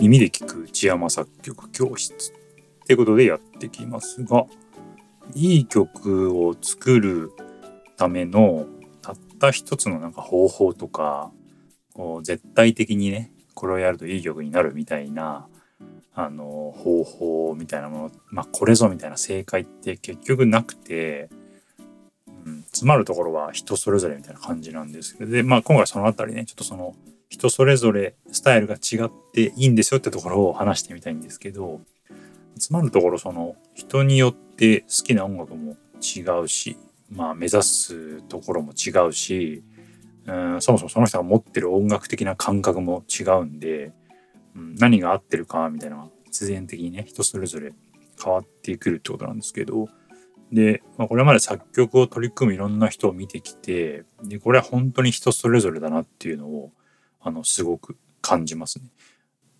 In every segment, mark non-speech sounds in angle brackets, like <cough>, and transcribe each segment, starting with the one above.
耳で聞く内山作曲教室ってことでやってきますがいい曲を作るためのたった一つのなんか方法とかこう絶対的にねこれをやるといい曲になるみたいなあの方法みたいなものまあこれぞみたいな正解って結局なくて、詰まるところは人それぞれみたいな感じなんですけどでまあ今回その辺りねちょっとその人それぞれスタイルが違っていいんですよってところを話してみたいんですけどつまるところその人によって好きな音楽も違うしまあ目指すところも違うしうんそもそもその人が持ってる音楽的な感覚も違うんで、うん、何が合ってるかみたいな必然的にね人それぞれ変わってくるってことなんですけどで、まあ、これまで作曲を取り組むいろんな人を見てきてでこれは本当に人それぞれだなっていうのをあのすごく感じますね。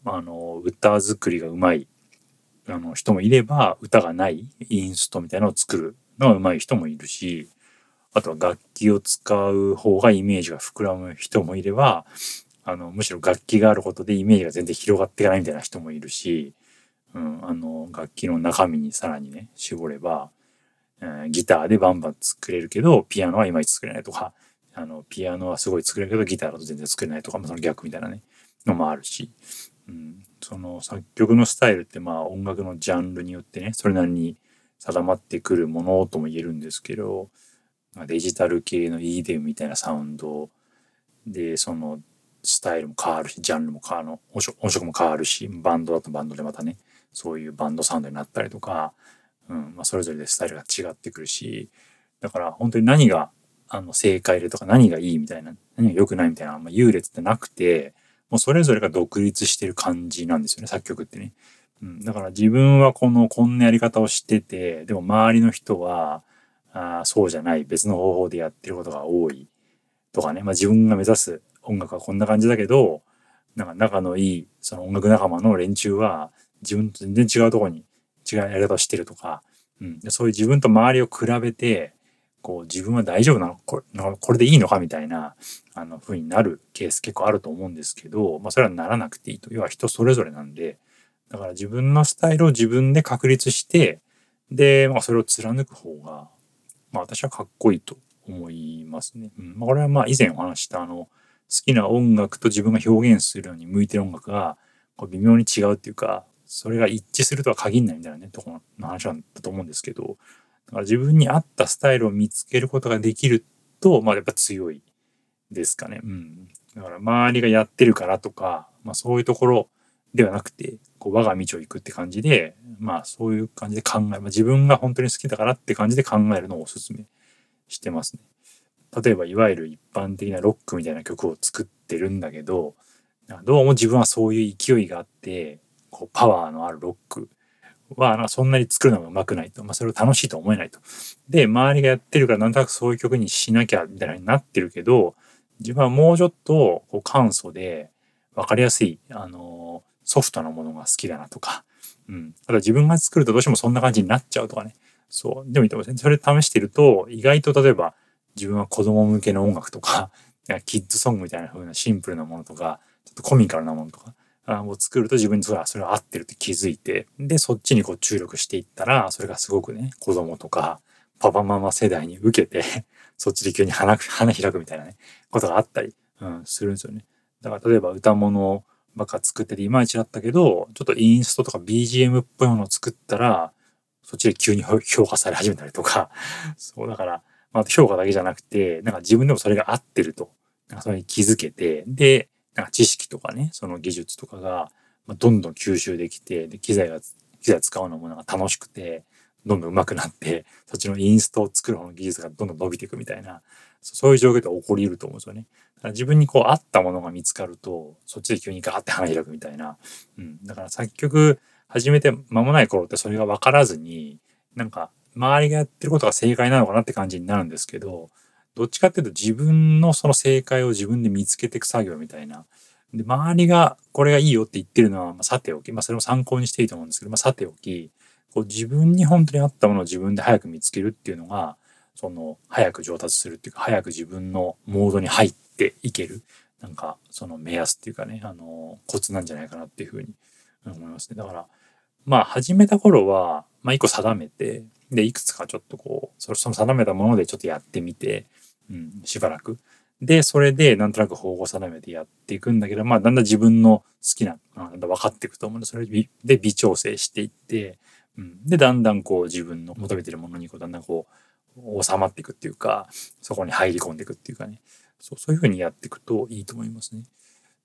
あの歌作りがうまいあの人もいれば歌がないインストみたいなのを作るのがうまい人もいるしあとは楽器を使う方がイメージが膨らむ人もいればあのむしろ楽器があることでイメージが全然広がっていかないみたいな人もいるし、うん、あの楽器の中身にさらにね絞れば、ギターでバンバン作れるけどピアノはいまいち作れないとかあの、ピアノはすごい作れるけど、ギターだと全然作れないとか、まあ、その逆みたいなね、のもあるし、うん、その作曲のスタイルってまあ音楽のジャンルによってね、それなりに定まってくるものとも言えるんですけど、まあ、デジタル系の EDM みたいなサウンドで、そのスタイルも変わるし、ジャンルも変わる、音色も変わるし、バンドだとバンドでまたね、そういうバンドサウンドになったりとか、うんまあ、それぞれでスタイルが違ってくるし、だから本当に何があの正解でとか何がいいみたいな何が良くないみたいなあんま優劣ってなくてもうそれぞれが独立してる感じなんですよね作曲ってね。うん、だから自分はこのこんなやり方をしててでも周りの人はあそうじゃない別の方法でやってることが多いとかね、まあ、自分が目指す音楽はこんな感じだけどなんか仲のいいその音楽仲間の連中は自分と全然違うとこに違うやり方をしてるとか、うん、そういう自分と周りを比べてこう自分は大丈夫なの？これこれでいいのかみたいなあの風になるケース結構あると思うんですけど、まあ、それはならなくていいと。要は人それぞれなんで。だから自分のスタイルを自分で確立してで、まあ、それを貫く方が、まあ、私はかっこいいと思いますね。うん。まあ、これはまあ以前お話したあの好きな音楽と自分が表現するように向いてる音楽がこう微妙に違うっていうかそれが一致するとは限らないみたいなねとこの話なんだと思うんですけどだから自分に合ったスタイルを見つけることができると、まあやっぱ強いですかね。うん。だから周りがやってるからとか、まあそういうところではなくて、こう我が道を行くって感じで、まあそういう感じで考え、まあ、自分が本当に好きだからって感じで考えるのをおすすめしてますね。例えばいわゆる一般的なロックみたいな曲を作ってるんだけど、どうも自分はそういう勢いがあって、こうパワーのあるロックはそんなに作るのがうまくないと、まあ、それを楽しいと思えないと。で周りがやってるからなんとなくそういう曲にしなきゃみたいになってるけど自分はもうちょっとこう簡素で分かりやすい、あのソフトなものが好きだなとか、うん、ただ自分が作るとどうしてもそんな感じになっちゃうとかね。そう。でもいいと思それ試してると意外と例えば自分は子供向けの音楽とかキッズソングみたいな風なシンプルなものとかちょっとコミカルなものとかを作ると自分にそれは合ってるって気づいてでそっちにこう注力していったらそれがすごくね子供とかパパママ世代に受けて <laughs> そっちで急に花花開くみたいなねことがあったり、うん、するんですよね。だから例えば歌物ばっか作ってていまいちだったけどちょっとインストとか BGM っぽいものを作ったらそっちで急に評価され始めたりとか <laughs> そうだから、まあ、評価だけじゃなくてなんか自分でもそれが合ってるとなんかそれに気づけてでなんか知識とかね、その技術とかが、どんどん吸収できて、で、機材が、機材使うのもなんか楽しくて、どんどん上手くなって、そっちのインストを作る方の技術がどんどん伸びていくみたいな、そういう状況って起こり得ると思うんですよね。だから自分にこう合ったものが見つかると、そっちで急にガーって花開くみたいな。うん。だから作曲始めて間もない頃ってそれが分からずに、なんか周りがやってることが正解なのかなって感じになるんですけど、どっちかっていうと自分のその正解を自分で見つけていく作業みたいな。で、周りがこれがいいよって言ってるのは、まあ、さておき、まあ、それも参考にしていいと思うんですけど、まあ、さておき、こう自分に本当に合ったものを自分で早く見つけるっていうのが、その、早く上達するっていうか、早く自分のモードに入っていける、なんかその目安っていうかね、あの、コツなんじゃないかなっていうふうに思いますね。だから、まあ始めた頃は、まあ一個定めて、で、いくつかちょっとこう、その定めたものでちょっとやってみて、うん、しばらく。で、それでなんとなく方法定めてやっていくんだけど、まあだんだん自分の好きな、なんだ分かっていくと思うんで、それで微調整していって、うん、で、だんだんこう自分の求めてるものにこうだんだんこう収まっていくっていうか、そこに入り込んでいくっていうかね、そうそういうふうにやっていくといいと思いますね。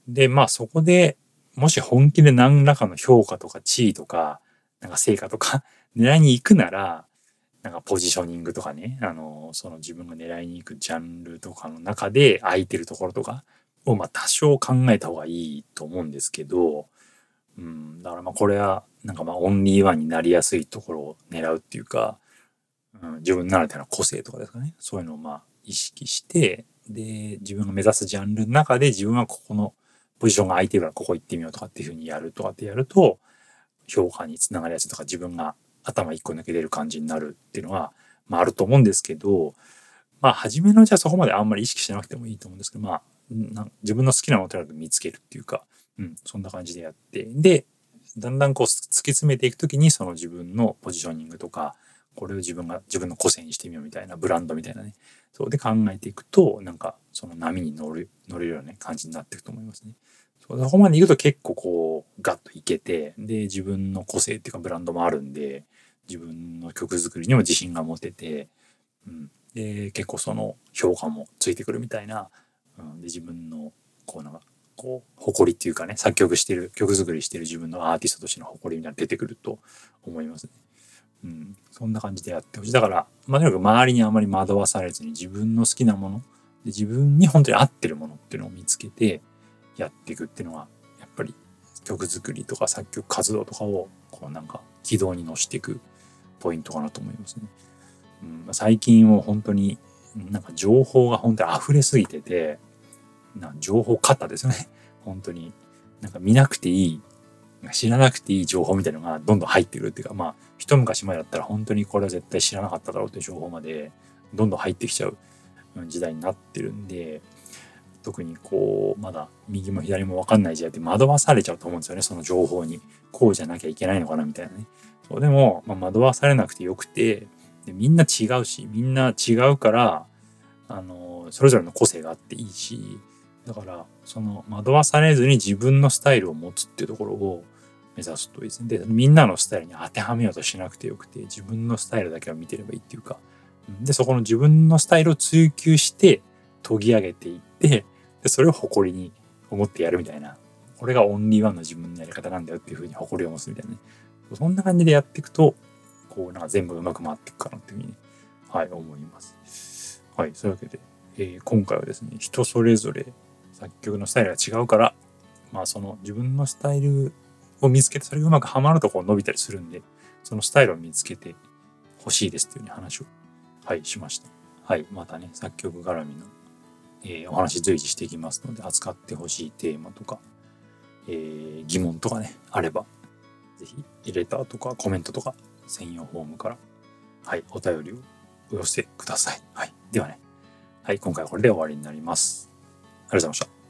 で、まあそこでもし本気で何らかの評価とか地位とか、なんか成果とか <laughs> 狙いに行くなら、なんかポジショニングとかね、あの、その自分が狙いに行くジャンルとかの中で空いてるところとかを、まあ多少考えた方がいいと思うんですけど、うん、だからまあこれは、なんかまあオンリーワンになりやすいところを狙うっていうか、うん、自分ならではの個性とかですかね、そういうのをまあ意識して、で、自分が目指すジャンルの中で自分はここのポジションが空いてるからここ行ってみようとかっていうふうにやるとかってやると、評価につながりやすいとか自分が頭一個抜け出る感じになるっていうのは、まああると思うんですけど、まあ初めのうちはそこまであんまり意識しなくてもいいと思うんですけど、まあ自分の好きなものとにかく見つけるっていうか、うん、そんな感じでやって、で、だんだんこう突き詰めていくときにその自分のポジショニングとか、これを自分が自分の個性にしてみようみたいなブランドみたいなね。そうで考えていくと、なんかその波に乗る、乗れるような、ね、感じになっていくと思いますね。そこまで行くと結構こうガッといけてで自分の個性っていうかブランドもあるんで自分の曲作りにも自信が持てて、うん、で結構その評価もついてくるみたいな、うん、で自分のこうなんかこう誇りっていうかね作曲してる曲作りしてる自分のアーティストとしての誇りみたいな出てくると思いますね。うん、そんな感じでやってほしい。だから、まあ、とにかく周りにあまり惑わされずに自分の好きなもので自分に本当に合ってるものっていうのを見つけてやっていくっていうのはやっぱり曲作りとか作曲活動とかをこうなんか軌道に乗していくポイントかなと思いますね。うん、最近は本当になんか情報が本当に溢れすぎててな情報過多ですよね。<laughs> 本当になんか見なくていい知らなくていい情報みたいのがどんどん入ってくるっていうかまあ一昔前だったら本当にこれは絶対知らなかっただろうっていう情報までどんどん入ってきちゃう時代になってるんで特にこうまだ右も左も分かんない時代って惑わされちゃうと思うんですよね。その情報に。こうじゃなきゃいけないのかなみたいなね。そうでも、まあ、惑わされなくてよくてでみんな違うしみんな違うからあのそれぞれの個性があっていいしだからその惑わされずに自分のスタイルを持つっていうところを目指すといいですね。でみんなのスタイルに当てはめようとしなくてよくて自分のスタイルだけを見てればいいっていうか。でそこの自分のスタイルを追求して研ぎ上げていってでそれを誇りに思ってやるみたいな。これがオンリーワンの自分のやり方なんだよっていうふうに誇りを持つみたいなね。そんな感じでやっていくとこうなんか全部うまく回っていくかなっていうふうに、はい、思います。はいそういうわけで、えー、今回はですね人それぞれ作曲のスタイルが違うからまあその自分のスタイルを見つけてそれがうまくはまるとこう伸びたりするんでそのスタイルを見つけてほしいですっていうふうに話をはいしました。はいまたね作曲絡みのえー、お話随時していきますので、扱ってほしいテーマとか、えー、疑問とかね、あれば、是非、レターとかコメントとか、専用フォームから、はい、お便りをお寄せください。はい。ではね、はい、今回はこれで終わりになります。ありがとうございました。